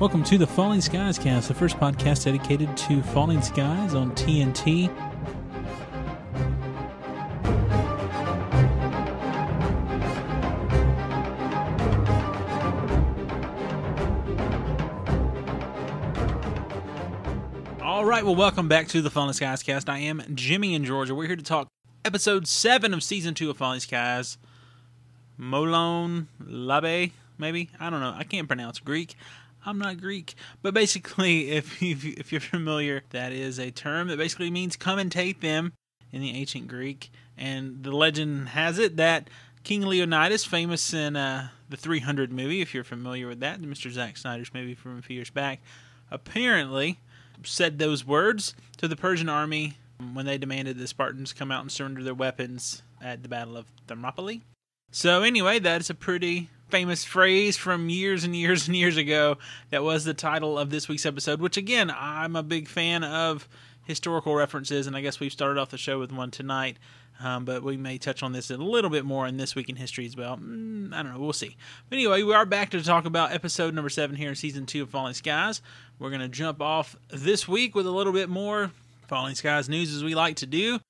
Welcome to the Falling Skies cast, the first podcast dedicated to falling skies on TNT. All right, well, welcome back to the Falling Skies cast. I am Jimmy in Georgia. We're here to talk episode seven of season two of Falling Skies. Molon Labe, maybe I don't know. I can't pronounce Greek. I'm not Greek, but basically, if you, if you're familiar, that is a term that basically means come and take them in the ancient Greek. And the legend has it that King Leonidas, famous in uh, the 300 movie, if you're familiar with that, Mr. Zack Snyder's movie from a few years back, apparently said those words to the Persian army when they demanded the Spartans come out and surrender their weapons at the Battle of Thermopylae. So, anyway, that's a pretty famous phrase from years and years and years ago that was the title of this week's episode, which, again, I'm a big fan of historical references, and I guess we've started off the show with one tonight. Um, but we may touch on this a little bit more in this week in history as well. Mm, I don't know. We'll see. But anyway, we are back to talk about episode number seven here in season two of Falling Skies. We're going to jump off this week with a little bit more Falling Skies news as we like to do.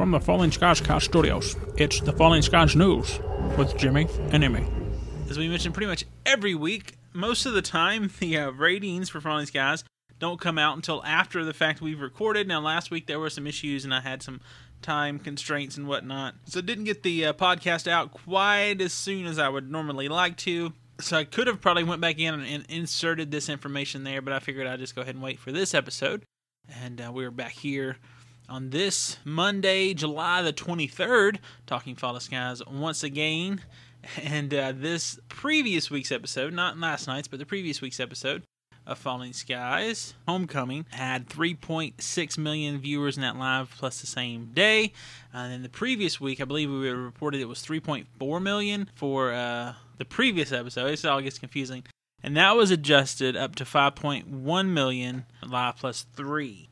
From the Falling Skies Cast Studios, it's the Falling Skies News with Jimmy and Emmy. As we mentioned pretty much every week, most of the time the uh, ratings for Falling Skies don't come out until after the fact we've recorded. Now, last week there were some issues and I had some time constraints and whatnot, so didn't get the uh, podcast out quite as soon as I would normally like to. So I could have probably went back in and inserted this information there, but I figured I'd just go ahead and wait for this episode. And uh, we're back here on this Monday, July the 23rd, talking Falling Skies once again. And uh, this previous week's episode, not last night's, but the previous week's episode of Falling Skies, Homecoming, had 3.6 million viewers in that live plus the same day. And then the previous week, I believe we reported it was 3.4 million for uh, the previous episode. This all gets confusing. And that was adjusted up to 5.1 million live plus 3.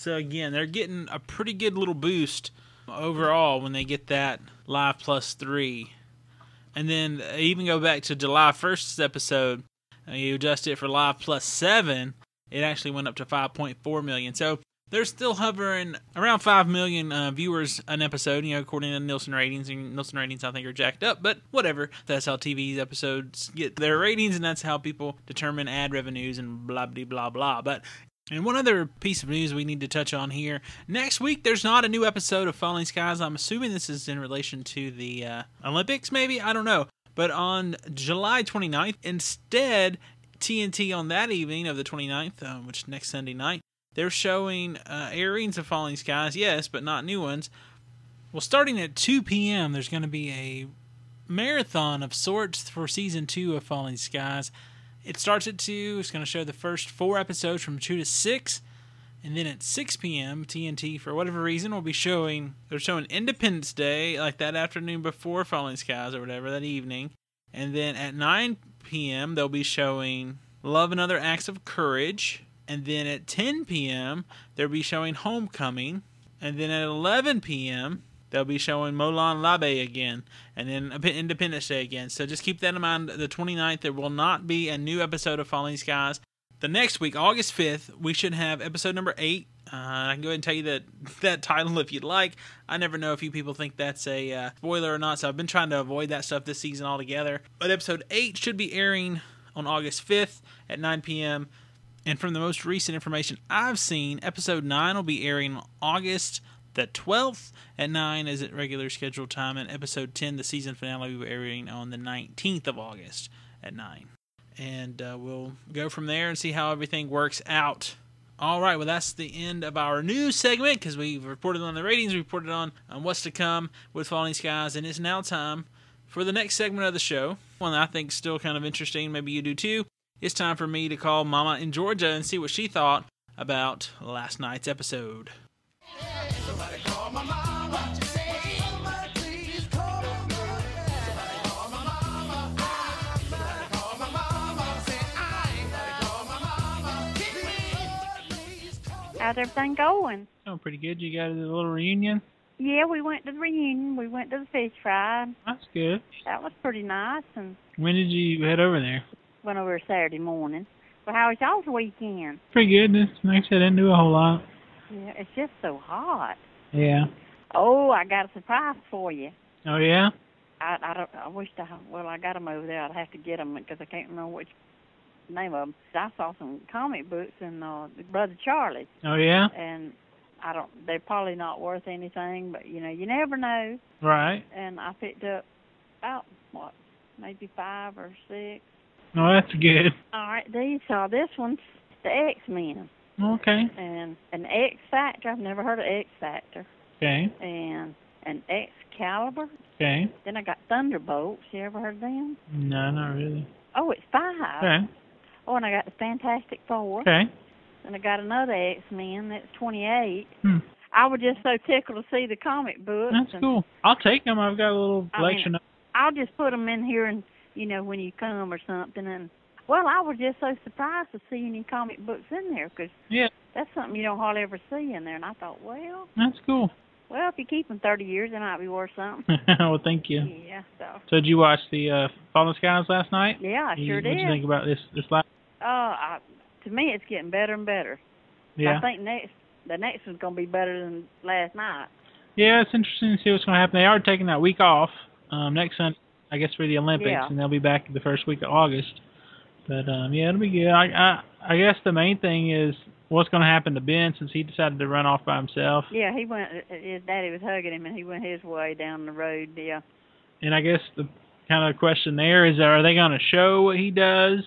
So again, they're getting a pretty good little boost overall when they get that live plus 3. And then even go back to July 1st's episode, you adjust it for live plus 7, it actually went up to 5.4 million. So they're still hovering around 5 million uh, viewers an episode, you know, according to Nielsen ratings. And Nielsen ratings, I think, are jacked up, but whatever. That's how TV's episodes get their ratings, and that's how people determine ad revenues and blah, blah, blah, blah. But and one other piece of news we need to touch on here. Next week, there's not a new episode of Falling Skies. I'm assuming this is in relation to the uh, Olympics, maybe? I don't know. But on July 29th, instead, TNT on that evening of the 29th, uh, which next Sunday night, they're showing uh, airings of Falling Skies, yes, but not new ones. Well, starting at 2 p.m., there's going to be a marathon of sorts for season two of Falling Skies. It starts at 2. It's going to show the first four episodes from 2 to 6. And then at 6 p.m., TNT, for whatever reason, will be showing, they're showing Independence Day, like that afternoon before Falling Skies or whatever, that evening. And then at 9 p.m., they'll be showing Love and Other Acts of Courage. And then at 10 p.m., they'll be showing Homecoming. And then at 11 p.m., they'll be showing Molon Labe again, and then Independence Day again. So just keep that in mind. The 29th, there will not be a new episode of Falling Skies. The next week, August 5th, we should have episode number 8. Uh, I can go ahead and tell you that that title if you'd like. I never know if you people think that's a uh, spoiler or not, so I've been trying to avoid that stuff this season altogether. But episode 8 should be airing on August 5th at 9 p.m. And from the most recent information I've seen, episode 9 will be airing August the 12th at 9 is at regular scheduled time, and episode 10, the season finale, will be airing on the 19th of August at 9. And uh, we'll go from there and see how everything works out. All right, well, that's the end of our news segment because we've reported on the ratings, we reported on, on what's to come with Falling Skies, and it's now time for the next segment of the show. One that I think still kind of interesting, maybe you do too. It's time for me to call Mama in Georgia and see what she thought about last night's episode. How's everything going? Oh, pretty good. You got a little reunion? Yeah, we went to the reunion. We went to the fish fry. That's good. That was pretty nice. And when did you head over there? went over Saturday morning. Well, how was y'all's weekend? Pretty good. This, said, I didn't do a whole lot. Yeah, it's just so hot. Yeah. Oh, I got a surprise for you. Oh yeah. I I don't. I wish I well I got them over there. I'd have to get them because I can't remember which name of them. I saw some comic books and uh, Brother Charlie, Oh yeah. and I don't. They're probably not worth anything, but you know you never know. Right. And I picked up about what maybe five or six. Oh, that's good. All right, these are this one's the X Men Okay. and an X Factor. I've never heard of X Factor Okay. and an Excalibur. Okay. Then I got Thunderbolts. You ever heard of them? No, not really. Oh, it's five. Okay. Oh, and I got the Fantastic Four. Okay. And I got another X Men that's 28. Hmm. I was just so tickled to see the comic books. That's cool. I'll take them. I've got a little collection. I mean. I'll just put them in here, and you know when you come or something. And well, I was just so surprised to see any comic books in there because Yeah. that's something you don't hardly ever see in there. And I thought, well, That's cool. well, if you keep them 30 years, they might be worth something. well, thank you. yeah. So So, did you watch the uh, Fallen Skies last night? yeah, I You- sure did. What'd did. you think about this? This last? Oh, I, to me, it's getting better and better. Yeah. I think next the next one's gonna be better than last night. Yeah, it's interesting to see what's going to happen. They are taking that week off um, next Sunday, I guess, for the Olympics, Yeah. and they'll be back the first week of August. But um, yeah, it'll be good. I, I I guess the main thing is what's going to happen to Ben since he decided to run off by himself. Yeah, he went. His daddy was hugging him, and he went his way down the road. Yeah. And I guess the kind of question there is, are they going to show what he does,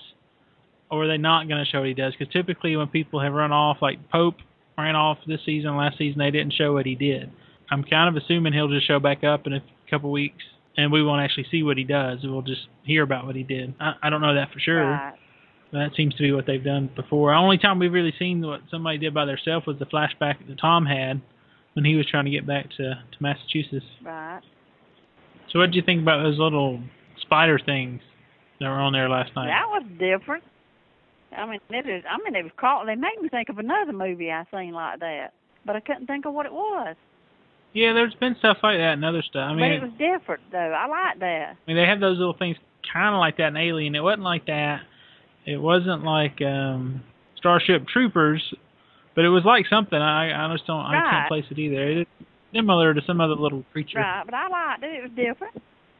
or are they not going to show what he does? Because typically, when people have run off, like Pope ran off this season, last season, they didn't show what he did. I'm kind of assuming he'll just show back up in a couple weeks, and we won't actually see what he does. We'll just hear about what he did. I, I don't know that for sure. Right. But that seems to be what they've done before. The only time we've really seen what somebody did by themselves was the flashback that Tom had when he was trying to get back to, to Massachusetts. Right. So what did you think about those little spider things that were on there last night? That was different. I mean, it is. I mean, it was caught. They made me think of another movie I seen like that, but I couldn't think of what it was. Yeah, there's been stuff like that and other stuff. I mean, but it was different though. I like that. I mean, they have those little things kind of like that in Alien. It wasn't like that. It wasn't like um Starship Troopers, but it was like something. I I just don't. I can't place it either. It's similar to some other little creature. Right. But I liked it. It was different.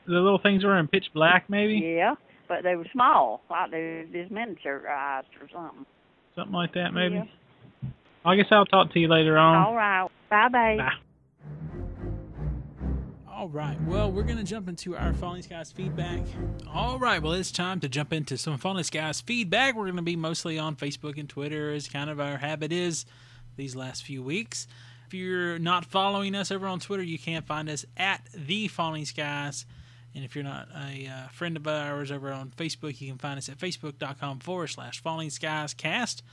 The little things were in pitch black, maybe Yeah. But they were small, like they were just miniaturized or something. something like that, maybe. Yeah. I guess I'll talk to you later on. All right. Bye, babe. Bye. All right. Well, we're going to jump into our Falling Skies feedback. All right. Well, it's time to jump into some Falling Skies feedback. We're going to be mostly on Facebook and Twitter, as kind of our habit is these last few weeks. If you're not following us over on Twitter, you can find us at The Falling Skies. And if you're not a uh, friend of ours over on Facebook, you can find us at facebook.com forward slash Falling Skies Cast.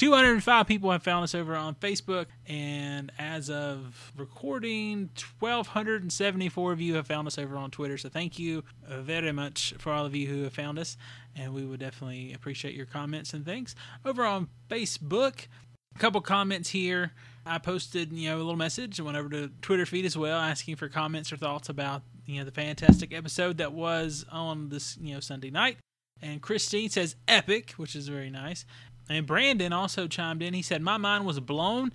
205 people have found us over on Facebook, and as of recording, 1,274 of you have found us over on Twitter. So thank you very much for all of you who have found us, and we would definitely appreciate your comments and things. Over on Facebook, a couple comments here. I posted, you know, a little message and went over to Twitter feed as well, asking for comments or thoughts about, you know, the fantastic episode that was on this, you know, Sunday night. And Christine says epic, which is very nice. And Brandon also chimed in. He said, My mind was blown.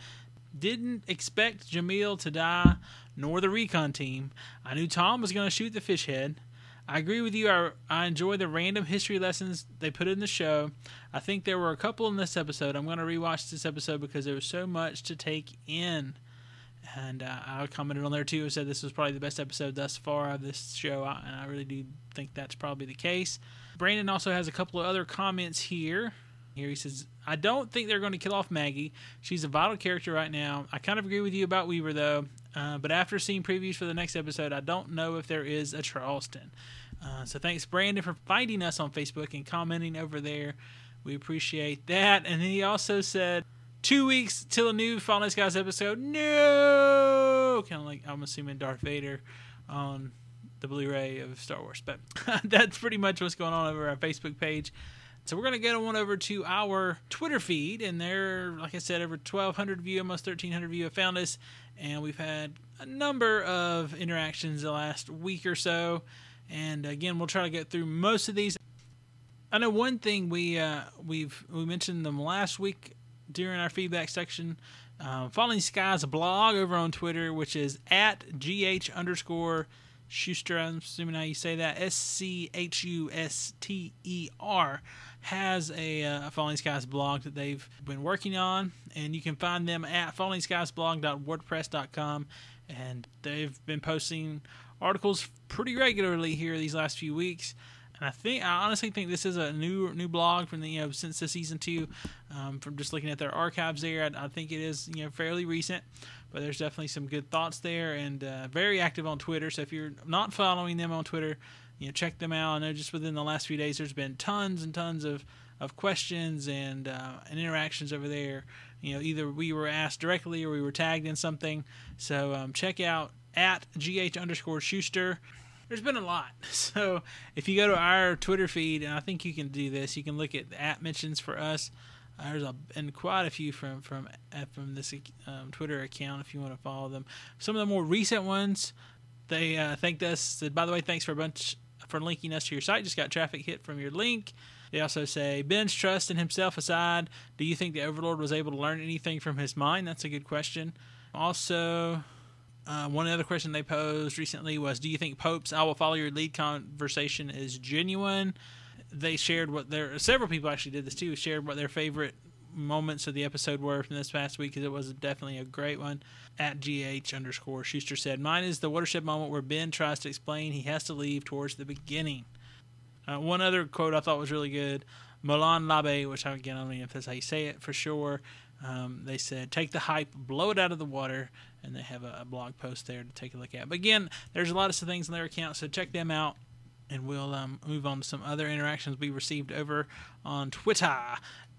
Didn't expect Jamil to die, nor the recon team. I knew Tom was going to shoot the fish head. I agree with you. I, I enjoy the random history lessons they put in the show. I think there were a couple in this episode. I'm going to rewatch this episode because there was so much to take in. And uh, I commented on there too. I said this was probably the best episode thus far of this show, and I really do think that's probably the case. Brandon also has a couple of other comments here. Here he says, I don't think they're going to kill off Maggie. She's a vital character right now. I kind of agree with you about Weaver, though. Uh, but after seeing previews for the next episode, I don't know if there is a Charleston. Uh, so thanks, Brandon, for finding us on Facebook and commenting over there. We appreciate that. And he also said, two weeks till a new Fallen Guys episode. No! Kind of like, I'm assuming Darth Vader on the Blu-ray of Star Wars. But that's pretty much what's going on over our Facebook page. So we're going to get on over to our Twitter feed, and there, like I said, over 1,200 of you, almost 1,300 of you have found us, and we've had a number of interactions the last week or so. And again, we'll try to get through most of these. I know one thing we uh, we've we mentioned them last week during our feedback section. Um, Falling Skies blog over on Twitter, which is at gh underscore Schuster. I'm assuming how you say that. S C H U S T E R has a uh, Falling Skies blog that they've been working on, and you can find them at fallingskiesblog.wordpress.com. And they've been posting articles pretty regularly here these last few weeks. And I think I honestly think this is a new new blog from the you know since the season two. Um, from just looking at their archives there, I, I, think it is you know fairly recent, but there's definitely some good thoughts there and uh, very active on Twitter. So if you're not following them on Twitter, you know check them out. I know just within the last few days, there's been tons and tons of of questions and uh, and interactions over there. You know either we were asked directly or we were tagged in something. So um, check out at gh underscore Schuster there's been a lot. So if you go to our Twitter feed, and I think you can do this, you can look at the at mentions for us. Uh, there's a, and quite a few from from uh, from this um, Twitter account if you want to follow them. Some of the more recent ones, they uh, thanked us. Said, by the way, thanks for a bunch for linking us to your site. Just got traffic hit from your link. They also say Ben's trust in himself aside, do you think the Overlord was able to learn anything from his mind? That's a good question. Also, uh, one other question they posed recently was Do you think Pope's I will follow your lead conversation is genuine? They shared what their several people actually did this too, shared what their favorite moments of the episode were from this past week because it was definitely a great one. At GH underscore Schuster said, Mine is the watershed moment where Ben tries to explain he has to leave towards the beginning. Uh, one other quote I thought was really good Molon Labe, which I, again, I don't know if that's how you say it for sure. Um, they said, Take the hype, blow it out of the water and they have a, a, blog post there to take a look at. But again, there's a lot of things in their account, so check them out. And we'll um, move on to some other interactions we received over on Twitter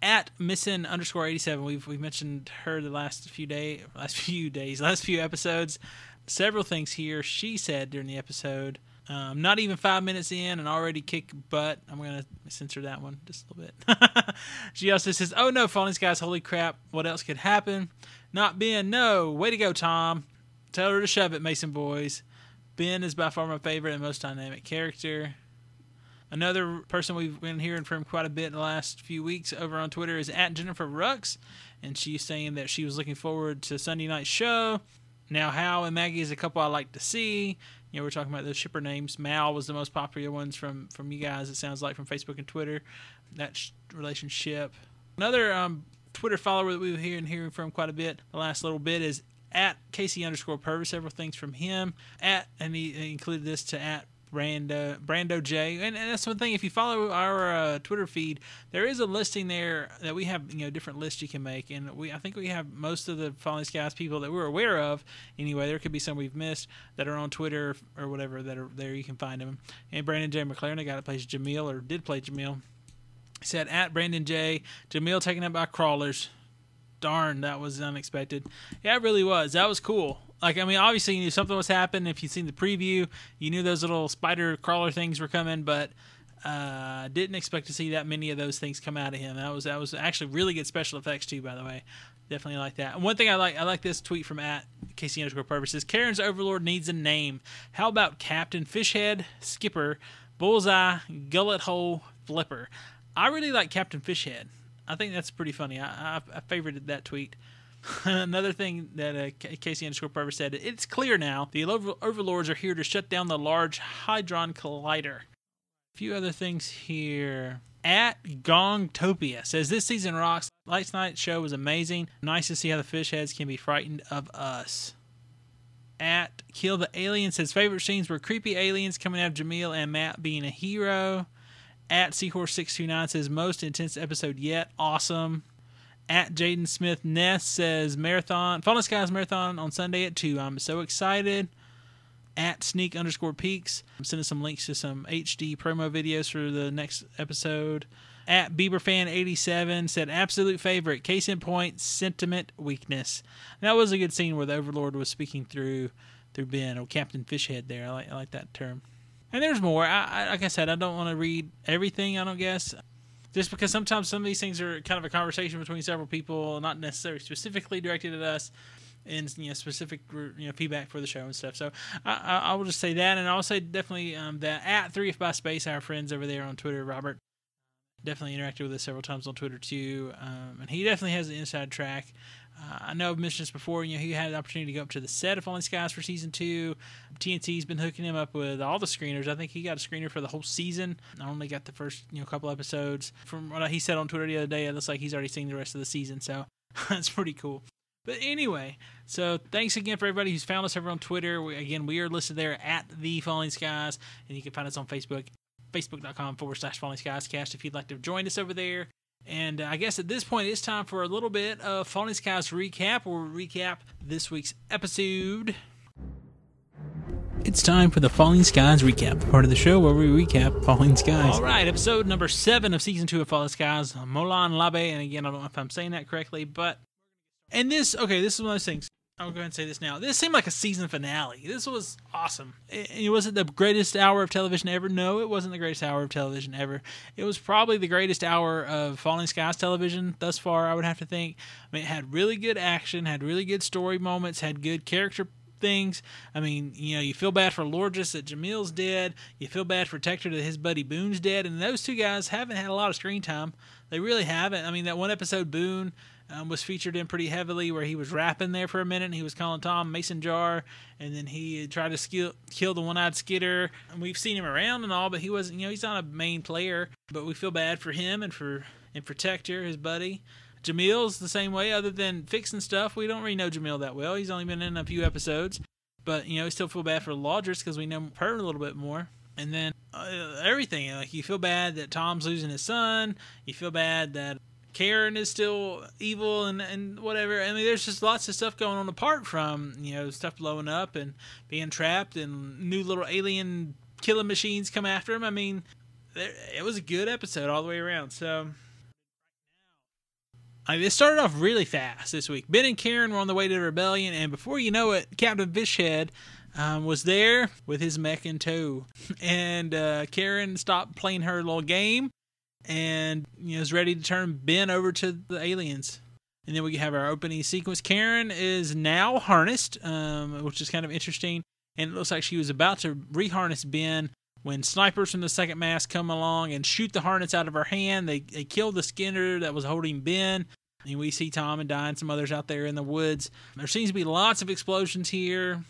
at missing underscore eighty seven. We've we've mentioned her the last few day, last few days, last few episodes. Several things here she said during the episode. Um, not even five minutes in and already kick butt. I'm to censor that one just a little bit. she also says, Oh no, Falling Skies, holy crap, what else could happen? Not Ben, no. Way to go, Tom. Tell her to shove it, Mason Boys. Ben is by far my favorite and most dynamic character. Another person we've been hearing from quite a bit in the last few weeks over on Twitter is at Jennifer Rux, and she's saying that she was looking forward to Sunday night's show. Now, Hal and Maggie is a couple I like to see. You know, we're talking about the shipper names. Mal was the most popular ones from from you guys. It sounds like from Facebook and Twitter. That sh- relationship. Another um, Twitter follower that we've been hearing from quite a bit the last little bit is at Casey underscore Purvis. Several things from him. At and he included this to at Brando Brando J. And, and, that's one thing. If you follow our uh, Twitter feed, there is a listing there that we have. You know, different lists you can make, and we I think we have most of the Falling Skies people that we're aware of. Anyway, there could be some we've missed that are on Twitter or whatever that are there. You can find them. And Brandon J. McLaren, the guy that plays Jamil or did play Jamil said at Brandon J. Jamil taken up by crawlers. Darn, that was unexpected. Yeah, it really was. That was cool. Like, I mean, obviously you knew something was happening. If you'd seen the preview, you knew those little spider crawler things were coming, but uh, didn't expect to see that many of those things come out of him. That was that was actually really good special effects too, by the way. Definitely like that. And one thing I like, I like this tweet from at Casey underscore Purvis. Karen's Overlord needs a name. How about Captain Fishhead, Skipper, Bullseye, Gullet Hole, Flipper? I really like Captain Fishhead. I think that's pretty funny. I, I, I favorited that tweet. Another thing that uh, Casey underscore Purvis said, it's clear now the overlords are here to shut down the Large Hadron Collider. A few other things here. At Gongtopia says this season rocks. Last night's show was amazing. Nice to see how the fish heads can be frightened of us. At Kill the Alien says favorite scenes were creepy aliens coming out of Jamil and Matt being a hero. At Seahorse629 says, most intense episode yet. Awesome. At Jaden Smith Ness says, marathon, Fallen Skies Marathon on Sunday at 2. I'm so excited. At Sneak underscore Peaks, I'm sending some links to some HD promo videos for the next episode. At BieberFan87 said, absolute favorite. Case in point, sentiment weakness. And that was a good scene where the Overlord was speaking through through Ben, or Captain Fishhead there. I like, I like that term. And there's more. I, I, like I said, I don't want to read everything. I don't guess, just because sometimes some of these things are kind of a conversation between several people, not necessarily specifically directed at us, and you know specific you know feedback for the show and stuff. So I, I, will just say that, and I'll say definitely um, that at three if by space our friends over there on Twitter, Robert definitely interacted with us several times on Twitter too, um, and he definitely has the inside track. Uh, I know I've mentioned this before. You know, he had the opportunity to go up to the set of Falling Skies for season two. TNT's been hooking him up with all the screeners. I think he got a screener for the whole season. I only got the first you know couple episodes. From what he said on Twitter the other day, it looks like he's already seen the rest of the season. So that's pretty cool. But anyway, so thanks again for everybody who's found us over on Twitter. We, again, we are listed there at the Falling Skies, and you can find us on Facebook, facebook.com forward slash Falling Skies Cast if you'd like to join us over there. And uh, I guess at this point, it's time for a little bit of Falling Skies recap. We'll recap this week's episode. It's time for the Falling Skies recap, part of the show where we recap Falling Skies. All right, episode number seven of season two of Falling Skies, Molon Labe. And again, I don't know if I'm saying that correctly, but. And this, okay, this is one of those things. I'll go ahead and say this now. This seemed like a season finale. This was awesome. It, it wasn't the greatest hour of television ever. No, it wasn't the greatest hour of television ever. It was probably the greatest hour of Falling Skies television thus far, I would have to think. I mean, it had really good action, had really good story moments, had good character things. I mean, you know, you feel bad for Lourdes that Jamil's dead. You feel bad for Tector that his buddy Boone's dead. And those two guys haven't had a lot of screen time. They really haven't. I mean, that one episode, Boone um, was featured in pretty heavily where he was rapping there for a minute and he was calling Tom Mason Jar and then he tried to skill, kill the one eyed Skitter. And we've seen him around and all, but he wasn't, you know, he's not a main player. But we feel bad for him and for and for Tector, his buddy. Jamil's the same way, other than fixing stuff. We don't really know Jamil that well. He's only been in a few episodes. But, you know, we still feel bad for Lourdes because we know her a little bit more. And then uh, everything. Like, you feel bad that Tom's losing his son. You feel bad that Karen is still evil and, and whatever. I mean, there's just lots of stuff going on apart from, you know, stuff blowing up and being trapped and new little alien killing machines come after him. I mean, there, it was a good episode all the way around. So, I mean, it started off really fast this week. Ben and Karen were on the way to the rebellion, and before you know it, Captain Fishhead um, was there with his mech in tow. And uh, Karen stopped playing her little game and you know is ready to turn Ben over to the aliens. And then we have our opening sequence. Karen is now harnessed, um, which is kind of interesting. And it looks like she was about to reharness Ben when snipers from the second mass come along and shoot the harness out of her hand. They they kill the Skitter that was holding Ben. And we see Tom and Dai and some others out there in the woods. There seems to be lots of explosions here.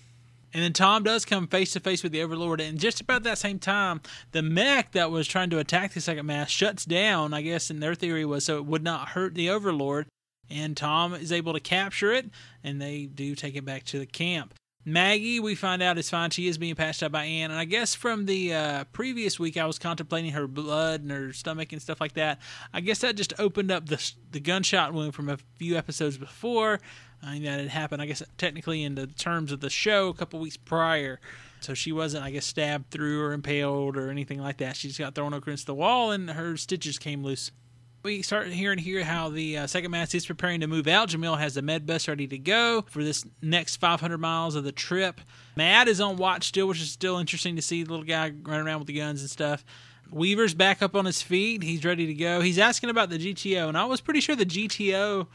And then Tom does come face to face with the Overlord, and just about that same time, the mech that was trying to attack the second mass shuts down. I guess, and their theory was so it would not hurt the Overlord. And Tom is able to capture it, and they do take it back to the camp. Maggie, we find out is fine. She is being patched up by Anne, and I guess from the uh, previous week, I was contemplating her blood and her stomach and stuff like that. I guess that just opened up the the gunshot wound from a few episodes before. I mean, that had happened, I guess, technically in the terms of the show a couple weeks prior. So she wasn't, I guess, stabbed through or impaled or anything like that. She just got thrown against the wall and her stitches came loose. We start hearing here how the uh, second mass is preparing to move out. Jamil has the med bus ready to go for this next 500 miles of the trip. Matt is on watch still, which is still interesting to see the little guy running around with the guns and stuff. Weaver's back up on his feet. He's ready to go. He's asking about the GTO, and I was pretty sure the GTO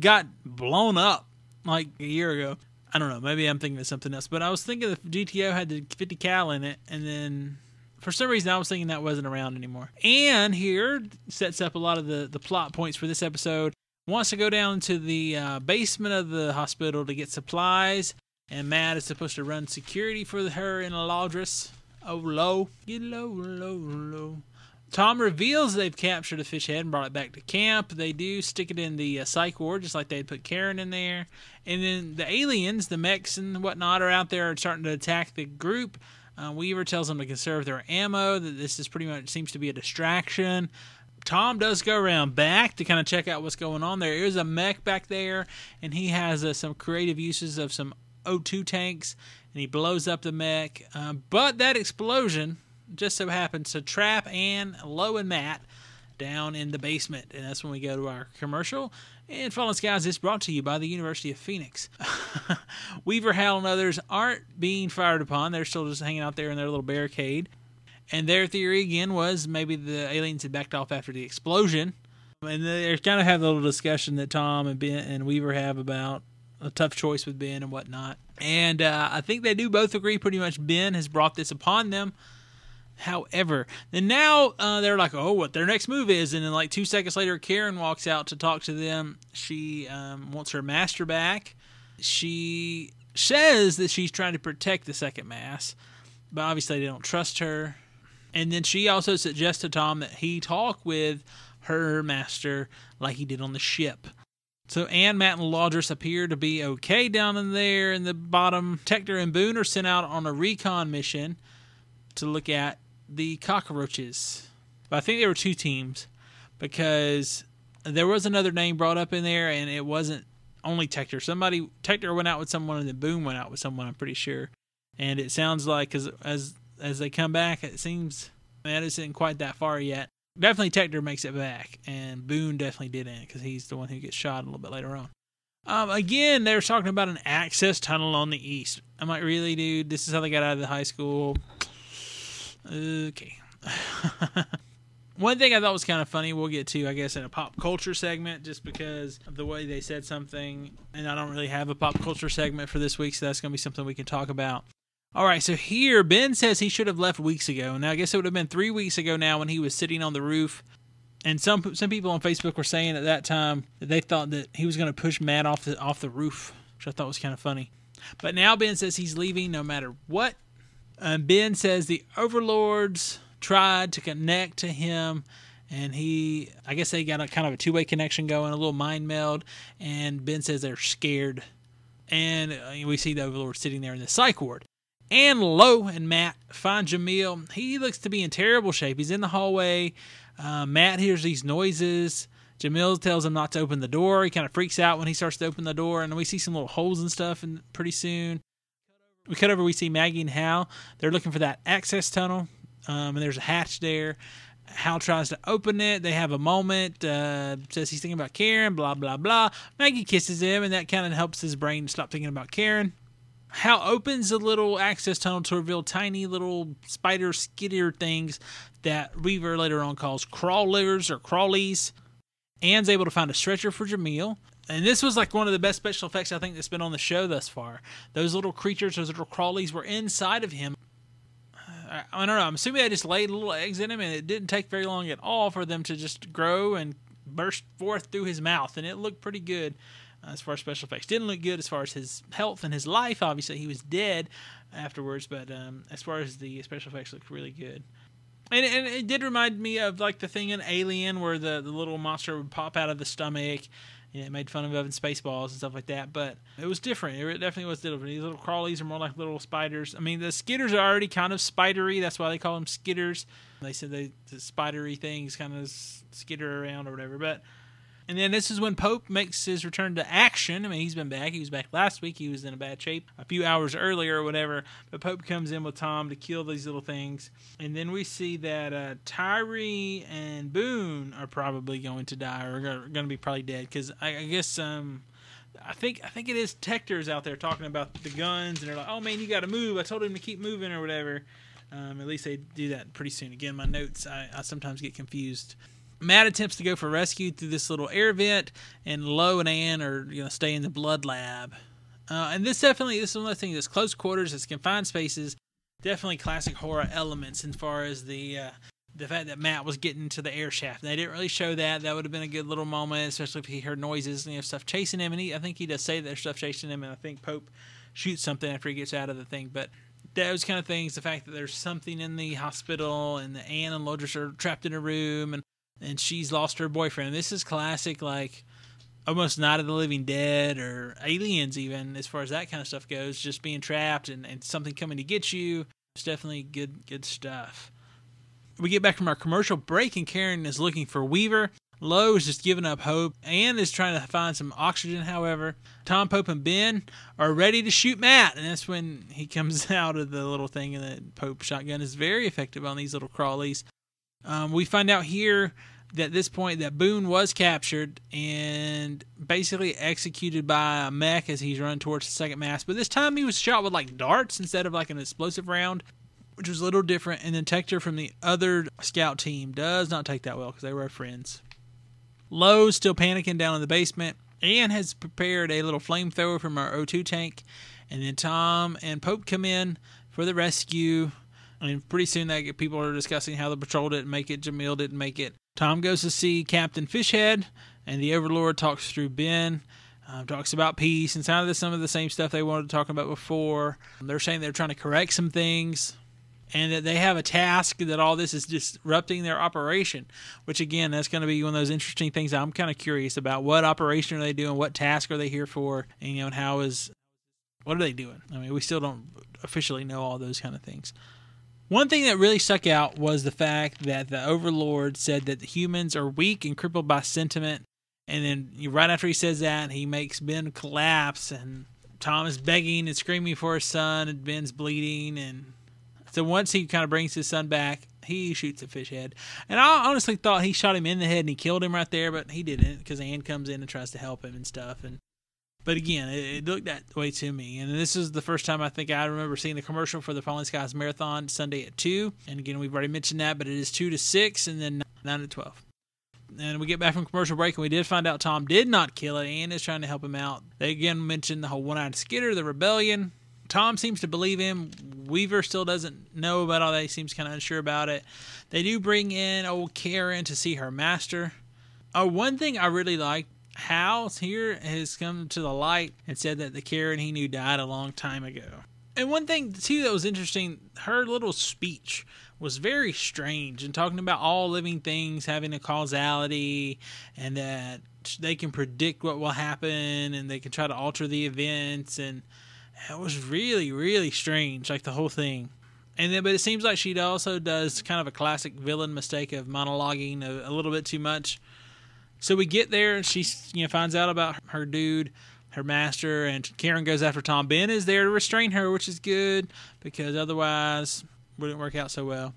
got blown up like a year ago. I don't know. Maybe I'm thinking of something else, but I was thinking the GTO had the 50 cal in it, and then for some reason I was thinking that wasn't around anymore. And here sets up a lot of the the plot points for this episode. Wants to go down to the uh, basement of the hospital to get supplies, and Matt is supposed to run security for her in a Lourdes. Oh, low, get low, low, low. Tom reveals they've captured a fish head and brought it back to camp. They do stick it in the uh, psych ward, just like they would put Karen in there. And then the aliens, the mechs and whatnot, are out there starting to attack the group. Uh, Weaver tells them to conserve their ammo. That this is pretty much seems to be a distraction. Tom does go around back to kind of check out what's going on. There is a mech back there, and he has uh, some creative uses of some O2 tanks, and he blows up the mech. Uh, but that explosion just so happens to trap Anne, Lo, and Matt down in the basement. And that's when we go to our commercial. And Fallen Skies is brought to you by the University of Phoenix. Weaver, Hal, and others aren't being fired upon. They're still just hanging out there in their little barricade. And their theory again was maybe the aliens had backed off after the explosion. And they kind of have a little discussion that Tom and Ben and Weaver have about a tough choice with Ben and whatnot. And uh, I think they do both agree pretty much Ben has brought this upon them However, then now uh, they're like, oh, what their next move is, and then like two seconds later, Karen walks out to talk to them. She um, wants her master back. She says that she's trying to protect the second mass, but obviously they don't trust her. And then she also suggests to Tom that he talk with her master like he did on the ship. So Anne, Matt, and Lourdes appear to be okay down in there in the bottom. Tector and Boone are sent out on a recon mission to look at the cockroaches. But I think there were two teams because there was another name brought up in there, and it wasn't only Tector. Somebody Tector went out with someone, and then Boone went out with someone. I'm pretty sure. And it sounds like as as as they come back, it seems that isn't quite that far yet. Definitely Tector makes it back, and Boone definitely didn't because he's the one who gets shot a little bit later on. Um, again, they were talking about an access tunnel on the east. I'm like, really, dude? This is how they got out of the high school. Okay. One thing I thought was kind of funny, we'll get to, I guess, in a pop culture segment, just because of the way they said something. And I don't really have a pop culture segment for this week, so that's going to be something we can talk about. All right, so here, Ben says he should have left weeks ago. Now, I guess it would have been three weeks ago now when he was sitting on the roof. And some some people on Facebook were saying at that time that they thought that he was going to push Matt off the off the roof, which I thought was kind of funny. But now Ben says he's leaving no matter what. And Ben says the overlords tried to connect to him and he i guess they got a kind of a two-way connection going a little mind meld and ben says they're scared and uh, we see the overlord sitting there in the psych ward and Lo and Matt find Jamil. He looks to be in terrible shape. He's in the hallway. Uh, Matt hears these noises. Jamil tells him not to open the door. He kind of freaks out when he starts to open the door, and we see some little holes and stuff. And pretty soon, we cut over. We see Maggie and Hal. They're looking for that access tunnel, um, and there's a hatch there. Hal tries to open it. They have a moment. Uh, says he's thinking about Karen. Blah blah blah. Maggie kisses him, and that kind of helps his brain stop thinking about Karen. Hal opens a little access tunnel to reveal tiny little spider skitter things that Weaver later on calls crawlers or crawlies. Anne's able to find a stretcher for Jamil. And this was like one of the best special effects I think that's been on the show thus far. Those little creatures, those little crawlies, were inside of him. I, don't know. I'm assuming they just laid little eggs in him, and it didn't take very long at all for them to just grow and burst forth through his mouth, and it looked pretty good uh, as far as special effects. Didn't look good as far as his health and his life. Obviously, he was dead afterwards, but um, as far as the special effects, looked really good. And, and it did remind me of like the thing in Alien where the, the little monster would pop out of the stomach. You know, it made fun of Evan Spaceballs and stuff like that, but it was different. It definitely was different. These little crawlies are more like little spiders. I mean, the skitters are already kind of spidery. That's why they call them skitters. They said they the spidery things kind of skitter around or whatever. But and then this is when Pope makes his return to action. I mean, he's been back. He was back last week. He was in a bad shape a few hours earlier or whatever. But Pope comes in with Tom to kill these little things. And then we see that uh, Tyree and Boone are probably going to die or are going to be probably dead because I, I, guess. Um, I think I think it is Tector's out there talking about the guns, and they're like, "Oh man, you got to move." I told him to keep moving or whatever. Um, at least they do that pretty soon. Again, my notes I, I sometimes get confused. Matt attempts to go for rescue through this little air vent, and Lo and Anne are going to stay in the blood lab. Uh, and this definitely this is the things that's close quarters, it's confined spaces, definitely classic horror elements as far as the uh, the fact that Matt was getting to the air shaft. They didn't really show that. That would have been a good little moment, especially if he heard noises and you know, stuff chasing him. And he, I think he does say that there's stuff chasing him, and I think Pope shoots something after he gets out of the thing. But those kind of things, the fact that there's something in the hospital and the Anne and Lourdes are trapped in a room and and she's lost her boyfriend. This is classic, like almost Night of the Living Dead or Aliens, even as far as that kind of stuff goes. Just being trapped and, and something coming to get you. It's definitely good, good stuff. We get back from our commercial break, and Karen is looking for Weaver. Lo is just giving up hope. and is trying to find some oxygen, however. Tom Pope and Ben are ready to shoot Matt, and that's when he comes out of the little thing, and the Pope shotgun is very effective on these little crawlies. Um, we find out here that at this point that Boone was captured and basically executed by a mech as he's run towards the second mass. But this time he was shot with like darts instead of like an explosive round, which was a little different. And then Tector from the other scout team does not take that well because they were friends. Lowe's still panicking down in the basement. Anne has prepared a little flamethrower from our O2 tank. And then Tom and Pope come in for the rescue. And pretty soon, that people are discussing how the patrol didn't make it, Jamil didn't make it. Tom goes to see Captain Fishhead, and the Overlord talks through Ben. Um, talks about peace and some of the, some of the same stuff they wanted to talk about before. They're saying they're trying to correct some things and that they have a task that all this is disrupting their operation which again that's going to be one of those interesting things i'm kind of curious about what operation are they doing what task are they here for and you know and how is what are they doing i mean we still don't officially know all those kind of things one thing that really stuck out was the fact that the overlord said that the humans are weak and crippled by sentiment and then right after he says that he makes ben collapse and tom is begging and screaming for his son and ben's bleeding and so once he kind of brings his son back, he shoots a fish head. And I honestly thought he shot him in the head and he killed him right there, but he didn't because Anne comes in and tries to help him and stuff. And but again, it, it, looked that way to me. And this is the first time I think I remember seeing the commercial for the Falling Skies Marathon Sunday at two. And again, we've already mentioned that, but it is two to six and then nine to twelve. And we get back from commercial break, and we did find out Tom did not kill it. Anne is trying to help him out. They again mentioned the whole one-eyed skitter, the rebellion. Tom seems to believe him. Weaver still doesn't know about all that. He seems kind of unsure about it. They do bring in old Karen to see her master. Oh, one thing I really like Hal here has come to the light and said that the Karen he knew died a long time ago. And one thing too that was interesting, her little speech was very strange and talking about all living things having a causality and that they can predict what will happen and they can try to alter the events and it was really, really strange, like the whole thing. And then, but it seems like she also does kind of a classic villain mistake of monologuing a, a little bit too much. So we get there, and she you know finds out about her dude, her master, and Karen goes after Tom. Ben is there to restrain her, which is good because otherwise wouldn't work out so well.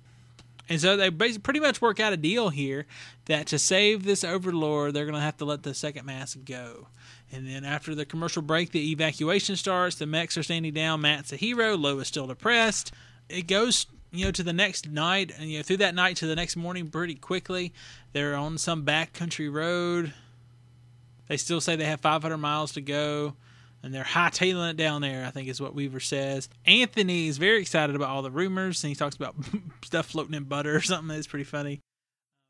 And so they basically pretty much work out a deal here that to save this overlord, they're going to have to let the second mass go. And then after the commercial break, the evacuation starts. The mechs are standing down. Matt's a hero. Lois still depressed. It goes, you know, to the next night, and you know, through that night to the next morning pretty quickly. They're on some backcountry road. They still say they have 500 miles to go, and they're hightailing it down there. I think is what Weaver says. Anthony is very excited about all the rumors, and he talks about stuff floating in butter or something that's pretty funny.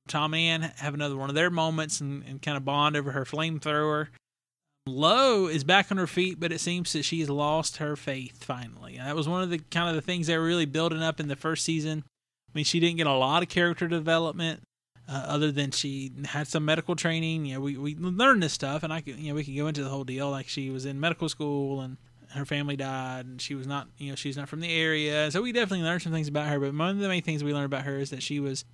Tom and Anne have another one of their moments and, and kind of bond over her flamethrower. Lo is back on her feet, but it seems that she's lost her faith finally. That was one of the kind of the things they were really building up in the first season. I mean, she didn't get a lot of character development, uh, other than she had some medical training. You know, we we learned this stuff, and I could you know we could go into the whole deal like she was in medical school and her family died and she was not you know she's not from the area so we definitely learned some things about her but one of the main things we learned about her is that she was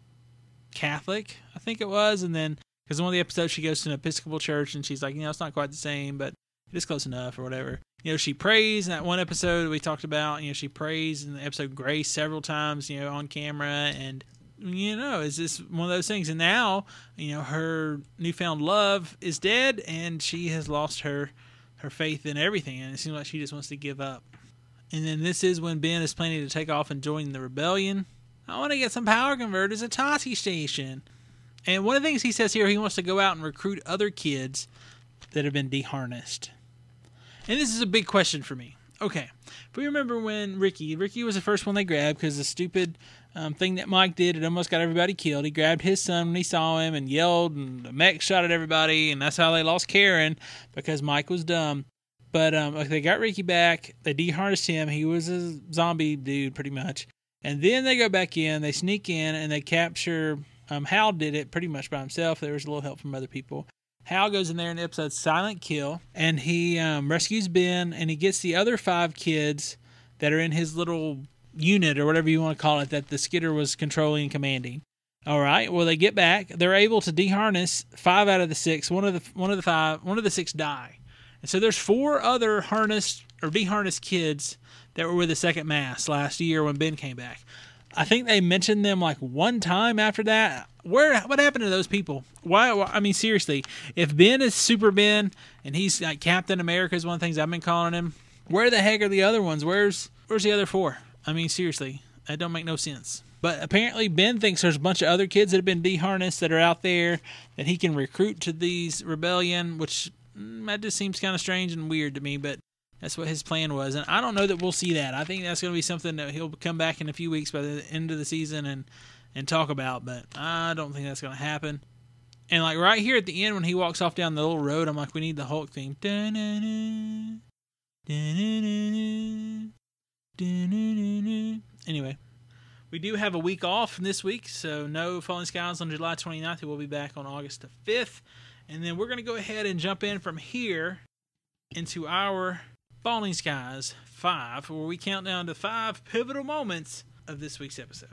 catholic i think it was and then because in one of the episodes, she goes to an Episcopal church and she's like, you know, it's not quite the same, but it is close enough or whatever. You know, she prays in that one episode we talked about. You know, she prays in the episode Grace several times, you know, on camera. And, you know, it's just one of those things. And now, you know, her newfound love is dead and she has lost her her faith in everything. And it seems like she just wants to give up. And then this is when Ben is planning to take off and join the rebellion. I want to get some power converters at Tosche Station. And one of the things he says here, he wants to go out and recruit other kids that have been deharnessed. And this is a big question for me. Okay, if we remember when Ricky, Ricky was the first one they grabbed because the stupid um, thing that Mike did, it almost got everybody killed. He grabbed his son when he saw him and yelled, and the mech shot at everybody, and that's how they lost Karen because Mike was dumb. But um, they got Ricky back. They deharnessed him. He was a zombie dude, pretty much. And then they go back in. They sneak in and they capture um, Hal did it pretty much by himself. There was a little help from other people. Hal goes in there in the episode Silent Kill, and he um, rescues Ben, and he gets the other five kids that are in his little unit or whatever you want to call it that the skitter was controlling and commanding. All right. Well, they get back. They're able to deharness five out of the six. One of the one of the five, one of the six die, and so there's four other harnessed or deharnessed kids that were with the second mass last year when Ben came back. I think they mentioned them like one time after that. Where what happened to those people? Why? I mean, seriously, if Ben is Super Ben and he's like Captain America is one of the things I've been calling him. Where the heck are the other ones? Where's Where's the other four? I mean, seriously, that don't make no sense. But apparently, Ben thinks there's a bunch of other kids that have been deharnessed that are out there that he can recruit to these rebellion, which mm, that just seems kind of strange and weird to me. But That's what his plan was, and I don't know that we'll see that. I think that's going to be something that he'll come back in a few weeks by the end of the season and and talk about. But I don't think that's going to happen. And like right here at the end when he walks off down the little road, I'm like, we need the Hulk theme. Anyway, we do have a week off this week, so no Falling Skies on July 29th. We will be back on August the 5th. And then we're going to go ahead and jump in from here into our Falling Skies 5, where we count down to five pivotal moments of this week's episode.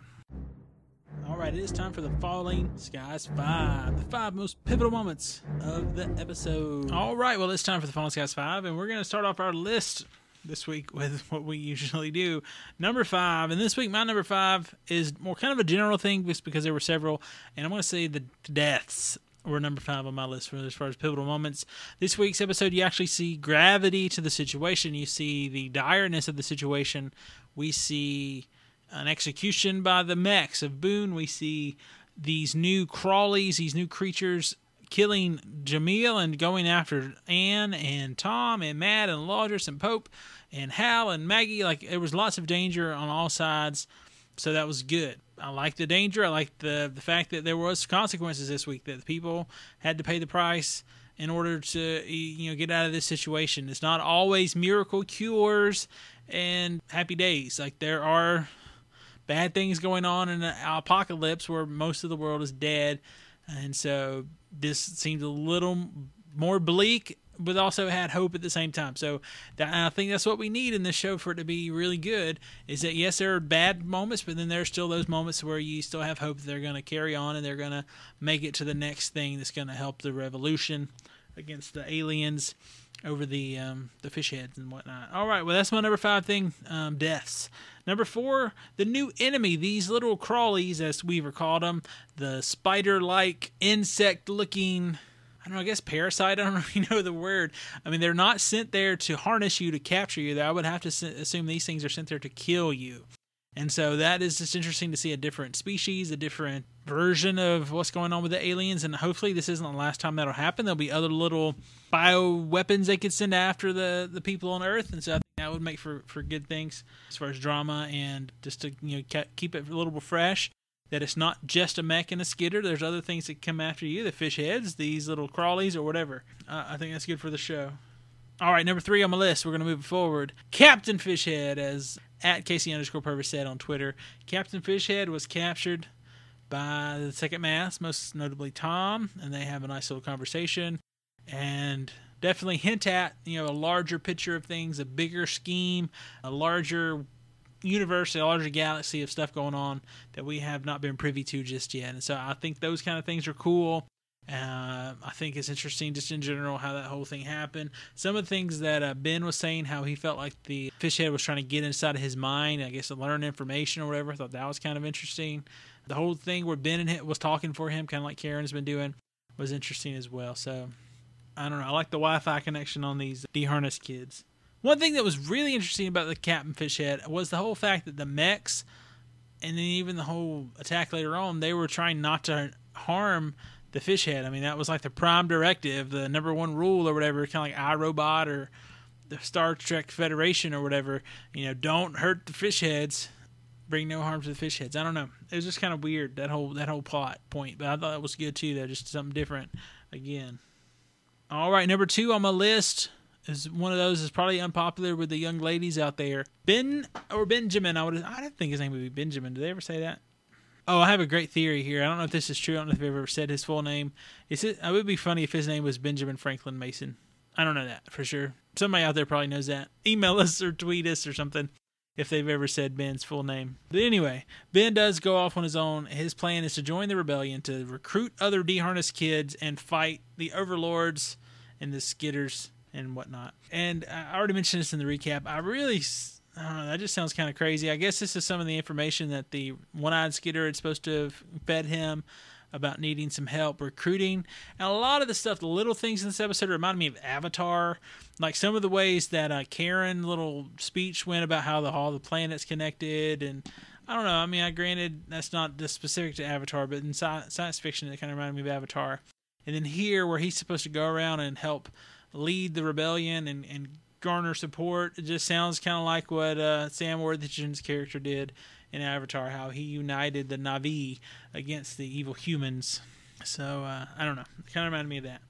All right, it is time for the Falling Skies 5, the five most pivotal moments of the episode. All right, well, it's time for the Falling Skies 5, and we're going to start off our list this week with what we usually do. Number five, and this week my number five is more kind of a general thing just because there were several, and I'm going to say the deaths were number five on my list for as far as pivotal moments. This week's episode, you actually see gravity to the situation. You see the direness of the situation. We see an execution by the mechs of Boone. We see these new crawlies, these new creatures killing Jamil and going after Anne and Tom and Matt and Lourdes and Pope and Hal and Maggie. Like there was lots of danger on all sides, so that was good. I like the danger. I like the the fact that there was consequences this week that the people had to pay the price in order to you know get out of this situation. It's not always miracle cures and happy days. Like there are bad things going on in an apocalypse where most of the world is dead, and so this seems a little more bleak but also had hope at the same time. So that, I think that's what we need in this show for it to be really good. Is that yes, there are bad moments, but then there's still those moments where you still have hope that they're going to carry on and they're going to make it to the next thing that's going to help the revolution against the aliens over the um, the fish heads and whatnot. All right, well that's my number five thing, um, deaths. Number four, the new enemy. These little crawlies, as Weaver called them, the spider-like insect-looking I don't know, I guess parasite. I don't really know the word. I mean, they're not sent there to harness you to capture you. I would have to assume these things are sent there to kill you. And so that is just interesting to see a different species, a different version of what's going on with the aliens. And hopefully, this isn't the last time that'll happen. There'll be other little bio weapons they could send after the, the people on Earth. And so I think that would make for, for good things as far as drama and just to you know keep it a little fresh that it's not just a mech and a skitter. There's other things that come after you, the fish heads, these little crawlies, or whatever. Uh, I think that's good for the show. All right, number three on my list. We're going to move forward. Captain Fishhead, as at Casey underscore Purvis said on Twitter, Captain Fishhead was captured by the second mass, most notably Tom, and they have a nice little conversation and definitely hint at you know a larger picture of things, a bigger scheme, a larger universe, a larger galaxy of stuff going on that we have not been privy to just yet. And so I think those kind of things are cool. Uh, I think it's interesting just in general how that whole thing happened. Some of the things that uh, Ben was saying, how he felt like the fish head was trying to get inside of his mind, I guess to learn information or whatever. I thought that was kind of interesting. The whole thing where Ben and was talking for him, kind of like Karen's been doing, was interesting as well. So I don't know. I like the Wi-Fi connection on these deharnessed kids. One thing that was really interesting about the Captain Fishhead was the whole fact that the mechs, and then even the whole attack later on, they were trying not to harm the fish head. I mean, that was like the prime directive, the number one rule or whatever, kind of like iRobot or the Star Trek Federation or whatever. You know, don't hurt the fish heads, bring no harm to the fish heads. I don't know. It was just kind of weird that whole that whole plot point, but I thought that was good too. That just something different again. All right, number two on my list is one of those is probably unpopular with the young ladies out there. Ben or Benjamin, I would I didn't think his name would be Benjamin. Did they ever say that? Oh, I have a great theory here. I don't know if this is true. I don't know if they've ever said his full name. Is it? It would be funny if his name was Benjamin Franklin Mason. I don't know that for sure. Somebody out there probably knows that. Email us or tweet us or something if they've ever said Ben's full name. But anyway, Ben does go off on his own. His plan is to join the rebellion to recruit other deharnessed kids and fight the overlords and the skitters and whatnot. And I already mentioned this in the recap. I really, that just sounds kind of crazy. I guess this is some of the information that the one eyed skitter had supposed to have fed him about needing some help recruiting. And a lot of the stuff, the little things in this episode remind me of Avatar. Like some of the ways that uh, Karen little speech went about how the all the planets connected and I don't know. I mean, I granted that's not the specific to Avatar, but in sci- science fiction, it kind of reminded me of Avatar. And then here, where he's supposed to go around and help lead the rebellion and, and garner support. It just sounds kind of like what uh, Sam Worthington's character did in Avatar, how he united the Na'vi against the evil humans. So uh, I don't know. It kind of reminded me of that.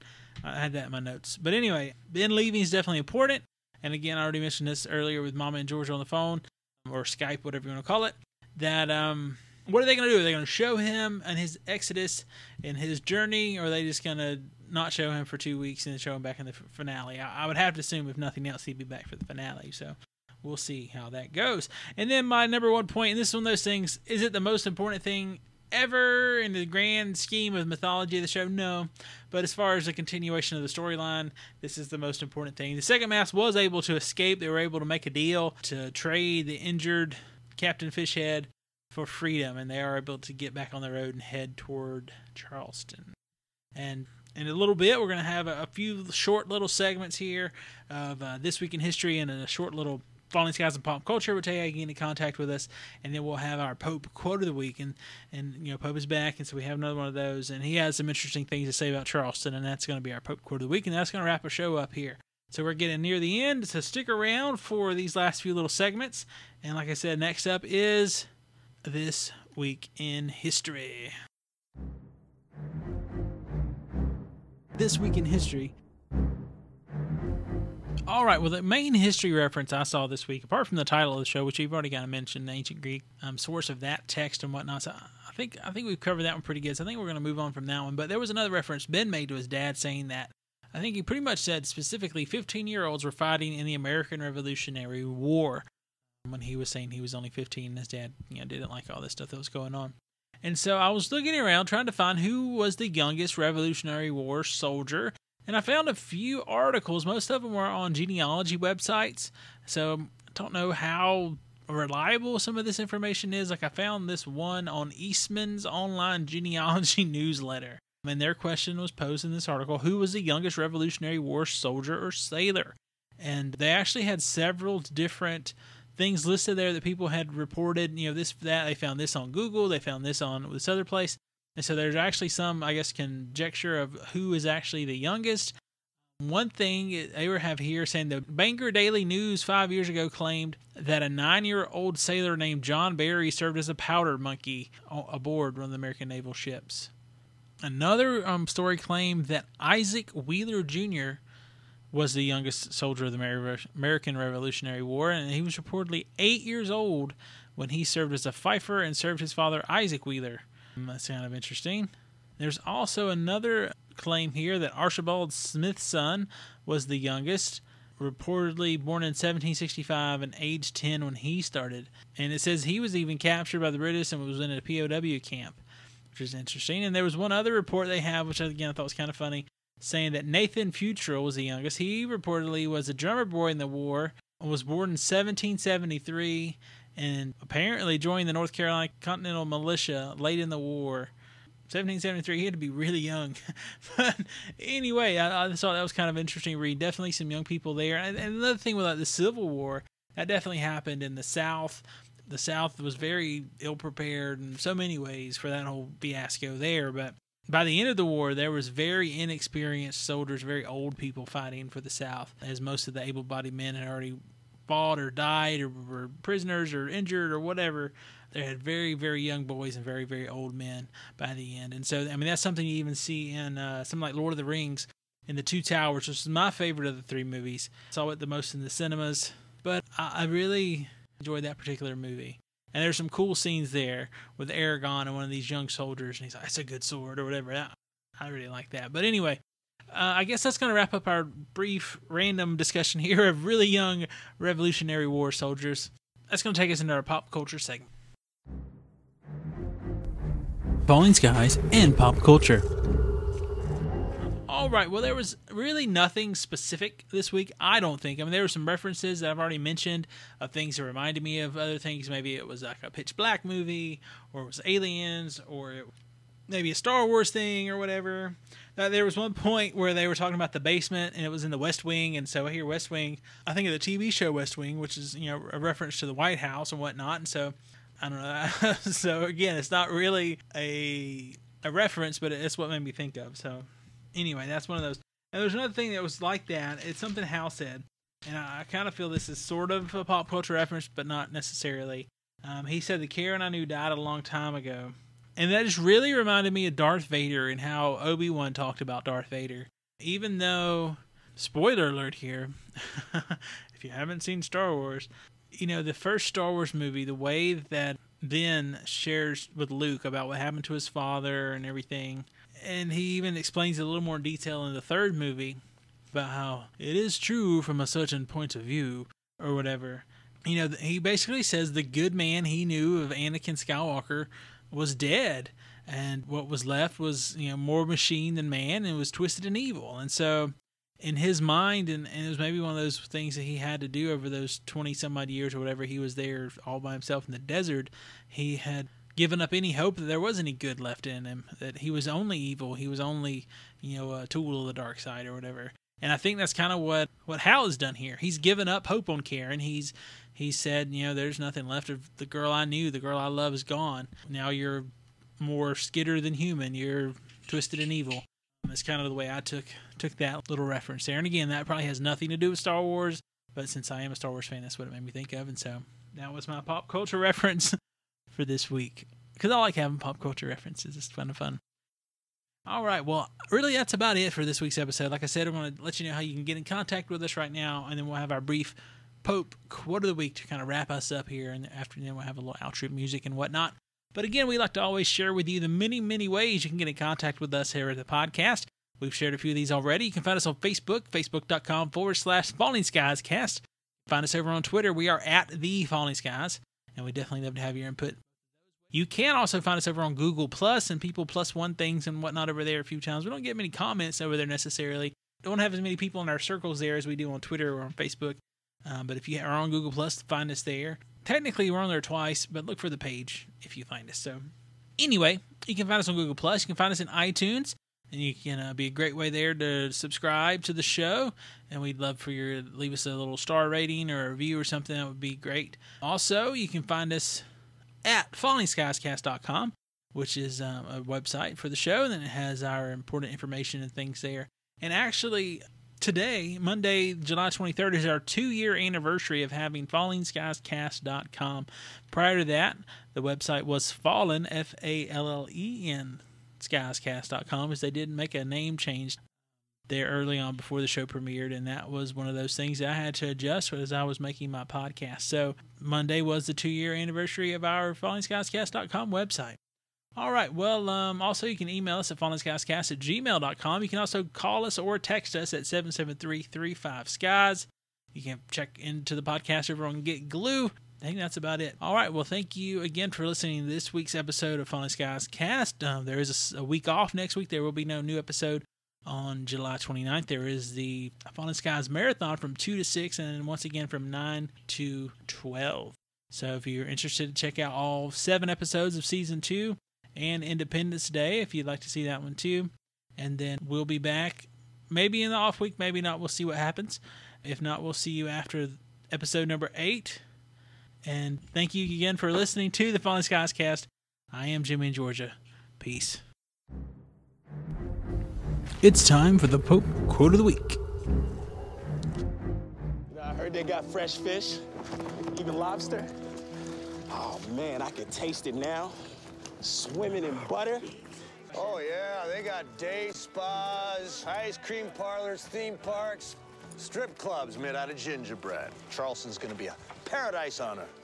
I had that in my notes. But anyway, Ben leaving is definitely important. And again, I already mentioned this earlier with Mama and George on the phone or Skype, whatever you want to call it. That um, what are they going to do? Are they going to show him and his exodus and his journey, or are they just going to not show him for two weeks and then show him back in the finale? I, I would have to assume, if nothing else, he'd be back for the finale. So we'll see how that goes. And then my number one point, and this is one of those things: is it the most important thing ever in the grand scheme of mythology of the show? No. But as far as the continuation of the storyline, this is the most important thing. The second mass was able to escape. They were able to make a deal to trade the injured Captain Fishhead for freedom, and they are able to get back on the road and head toward Charleston. And in a little bit, we're going to have a, a, few short little segments here of uh, this week in history and a short little Falling Skies and Pop Culture tell you get into contact with us, and then we'll have our Pope quote of the week, and and you know Pope is back, and so we have another one of those, and he has some interesting things to say about Charleston, and that's going to be our Pope quote of the week, and that's going to wrap our show up here. So we're getting near the end, so stick around for these last few little segments, and like I said, next up is this week in history. This week in history all right. Well, the main history reference I saw this week, apart from the title of the show, which you've already of mentioned, the ancient Greek um, source of that text and whatnot. So I think I think we've covered that one pretty good. So I think we're going to move on from that one. But there was another reference Ben made to his dad saying that I think he pretty much said specifically 15 year olds were fighting in the American Revolutionary War when he was saying he was only 15 and his dad you know didn't like all this stuff that was going on. And so I was looking around trying to find who was the youngest Revolutionary War soldier and I found a few articles. Most of them were on genealogy websites. So I don't know how reliable some of this information is. Like I found this one on Eastman's online genealogy newsletter. And their question was posed in this article Who was the youngest Revolutionary War soldier or sailor? And they actually had several different things listed there that people had reported. You know, this, that. They found this on Google. They found this on this other place. And so there's actually some, I guess, conjecture of who is actually the youngest. One thing they were have here saying the Bangor Daily News five years ago claimed that a nine year old sailor named John Barry served as a powder monkey aboard one of the American naval ships. Another um, story claimed that Isaac Wheeler Jr. was the youngest soldier of the American Revolutionary War, and he was reportedly eight years old when he served as a fifer and served his father Isaac Wheeler. Mm, that's kind of interesting. There's also another claim here that Archibald Smith's son was the youngest, reportedly born in 1765 and age 10 when he started. And it says he was even captured by the British and was in a POW camp, which is interesting. And there was one other report they have, which again I thought was kind of funny, saying that Nathan Futrell was the youngest. He reportedly was a drummer boy in the war, was born in 1773 and apparently joined the North Carolina Continental Militia late in the war. 1773, he had to be really young. but anyway, I, I, thought that was kind of interesting read. Definitely some young people there. And, and another thing like, the Civil War, that definitely happened in the South. The South was very ill prepared in so many ways for that whole fiasco there. But by the end of the war, there was very inexperienced soldiers, very old people fighting for the South, as most of the able-bodied men had already fought or died or were prisoners or injured or whatever. They had very, very young boys and very, very old men by the end. And so, I mean, that's something you even see in uh, something like Lord of the Rings in The Two Towers, which is my favorite of the three movies. Saw it the most in the cinemas, but I, I really enjoyed that particular movie. And there's some cool scenes there with Aragorn and one of these young soldiers, and he's like, "That's a good sword" or whatever. I, really like that. But anyway, uh, I guess that's going to wrap up our brief, random discussion here of really young Revolutionary War soldiers. That's going to take us into our pop culture segment. Falling Skies and Pop Culture. All right, well, there was really nothing specific this week, I don't think. I mean, there were some references that I've already mentioned of things that reminded me of other things. Maybe it was like a Pitch Black movie, or it was Aliens, or it, maybe a Star Wars thing, or whatever. Uh, there was one point where they were talking about the basement and it was in the West Wing, and so I hear West Wing. I think of the TV show West Wing, which is you know a reference to the White House and whatnot, and so I don't know. so again, it's not really a a reference, but it's what made me think of. So anyway, that's one of those. And there's another thing that was like that. It's something Hal said. and I, I kind of feel this is sort of a pop culture reference, but not necessarily. Um, he said the Karen I knew died a long time ago, and that just really reminded me of Darth Vader and how Obi Wan talked about Darth Vader. Even though, spoiler alert here, if you haven't seen Star Wars, you know the first Star Wars movie, the way that Ben shares with Luke about what happened to his father and everything, and he even explains a little more detail in the third movie about how it is true from a certain point of view or whatever. You know, he basically says the good man he knew of Anakin Skywalker was dead, and what was left was you know more machine than man, and was twisted and evil. And so, in his mind, and, and it was maybe one of those things that he had to do over those twenty some odd years or whatever he was there all by himself in the desert. He had given up any hope that there was any good left in him, that he was only evil, he was only, you know, a tool of the dark side or whatever. And I think that's kind of what what Hal has done here. He's given up hope on Karen. He's he said, you know, there's nothing left of the girl I knew. The girl I love is gone. Now you're more skitter than human. You're twisted and evil. That's kind of the way I took took that little reference there. And again, that probably has nothing to do with Star Wars, but since I am a Star Wars fan, that's what it made me think of. And so that was my pop culture reference for this week because I like having pop culture references. It's kind of fun. All right. Well, really, that's about it for this week's episode. Like I said, I want to let you know how you can get in contact with us right now, and then we'll have our brief Pope quote of the week to kind of wrap us up here. And after then, we'll have a little outro music and whatnot. But again, we like to always share with you the many, many ways you can get in contact with us here at the podcast. We've shared a few of these already. You can find us on Facebook, facebook.com forward slash Falling Skies Cast. Find us over on Twitter. We are at the Falling Skies, and we definitely love to have your input you can also find us over on Google Plus and people plus one things and whatnot over there a few times. We don't get many comments over there necessarily. Don't have as many people in our circles there as we do on Twitter or on Facebook. Um, but if you are on Google Plus, find us there. Technically, we're on there twice, but look for the page if you find us. So, anyway, you can find us on Google Plus. You can find us in iTunes, and you can uh, be a great way there to subscribe to the show. And we'd love for you to leave us a little star rating or a review or something. That would be great. Also, you can find us at fallingskiescast.com, which is um, a website for the show. And then it has our important information and things there. And actually, today, Monday, July 23rd, is our two year anniversary of having fallingskiescast.com. Prior to that, the website was fallen, F A L L E N, skiescast.com, as they didn't make a name change there early on before the show premiered, and that was one of those things that I had to adjust as I was making my podcast. So Monday was the two year anniversary of our FallingSkiesCast.com website. All right. Well, um, also you can email us at fallingskiescast at gmail.com. You can also call us or text us at 773-35-SKIES. You can check into the podcast over on Get Glue. I think that's about it. All right. Well, thank you again for listening to this week's episode of Falling Skies Cast. Um, there is a, a, week off next week. There will be no new episode on July 29th. There is the Falling Skies Marathon from 2 to 6, and then once again from 9 to 12. So if you're interested to check out all seven episodes of season 2 and Independence Day, if you'd like to see that one too. And then we'll be back maybe in the off week, maybe not. We'll see what happens. If not, we'll see you after episode number 8. And thank you again for listening to the Falling Skies cast. I am Jimmy in Georgia. Peace. It's time for the Pope Quote of the Week. I heard they got fresh fish, even lobster. Oh man, I can taste it now. Swimming in butter. Oh yeah, they got day spas, ice cream parlors, theme parks, strip clubs made out of gingerbread. Charleston's gonna be a paradise on earth.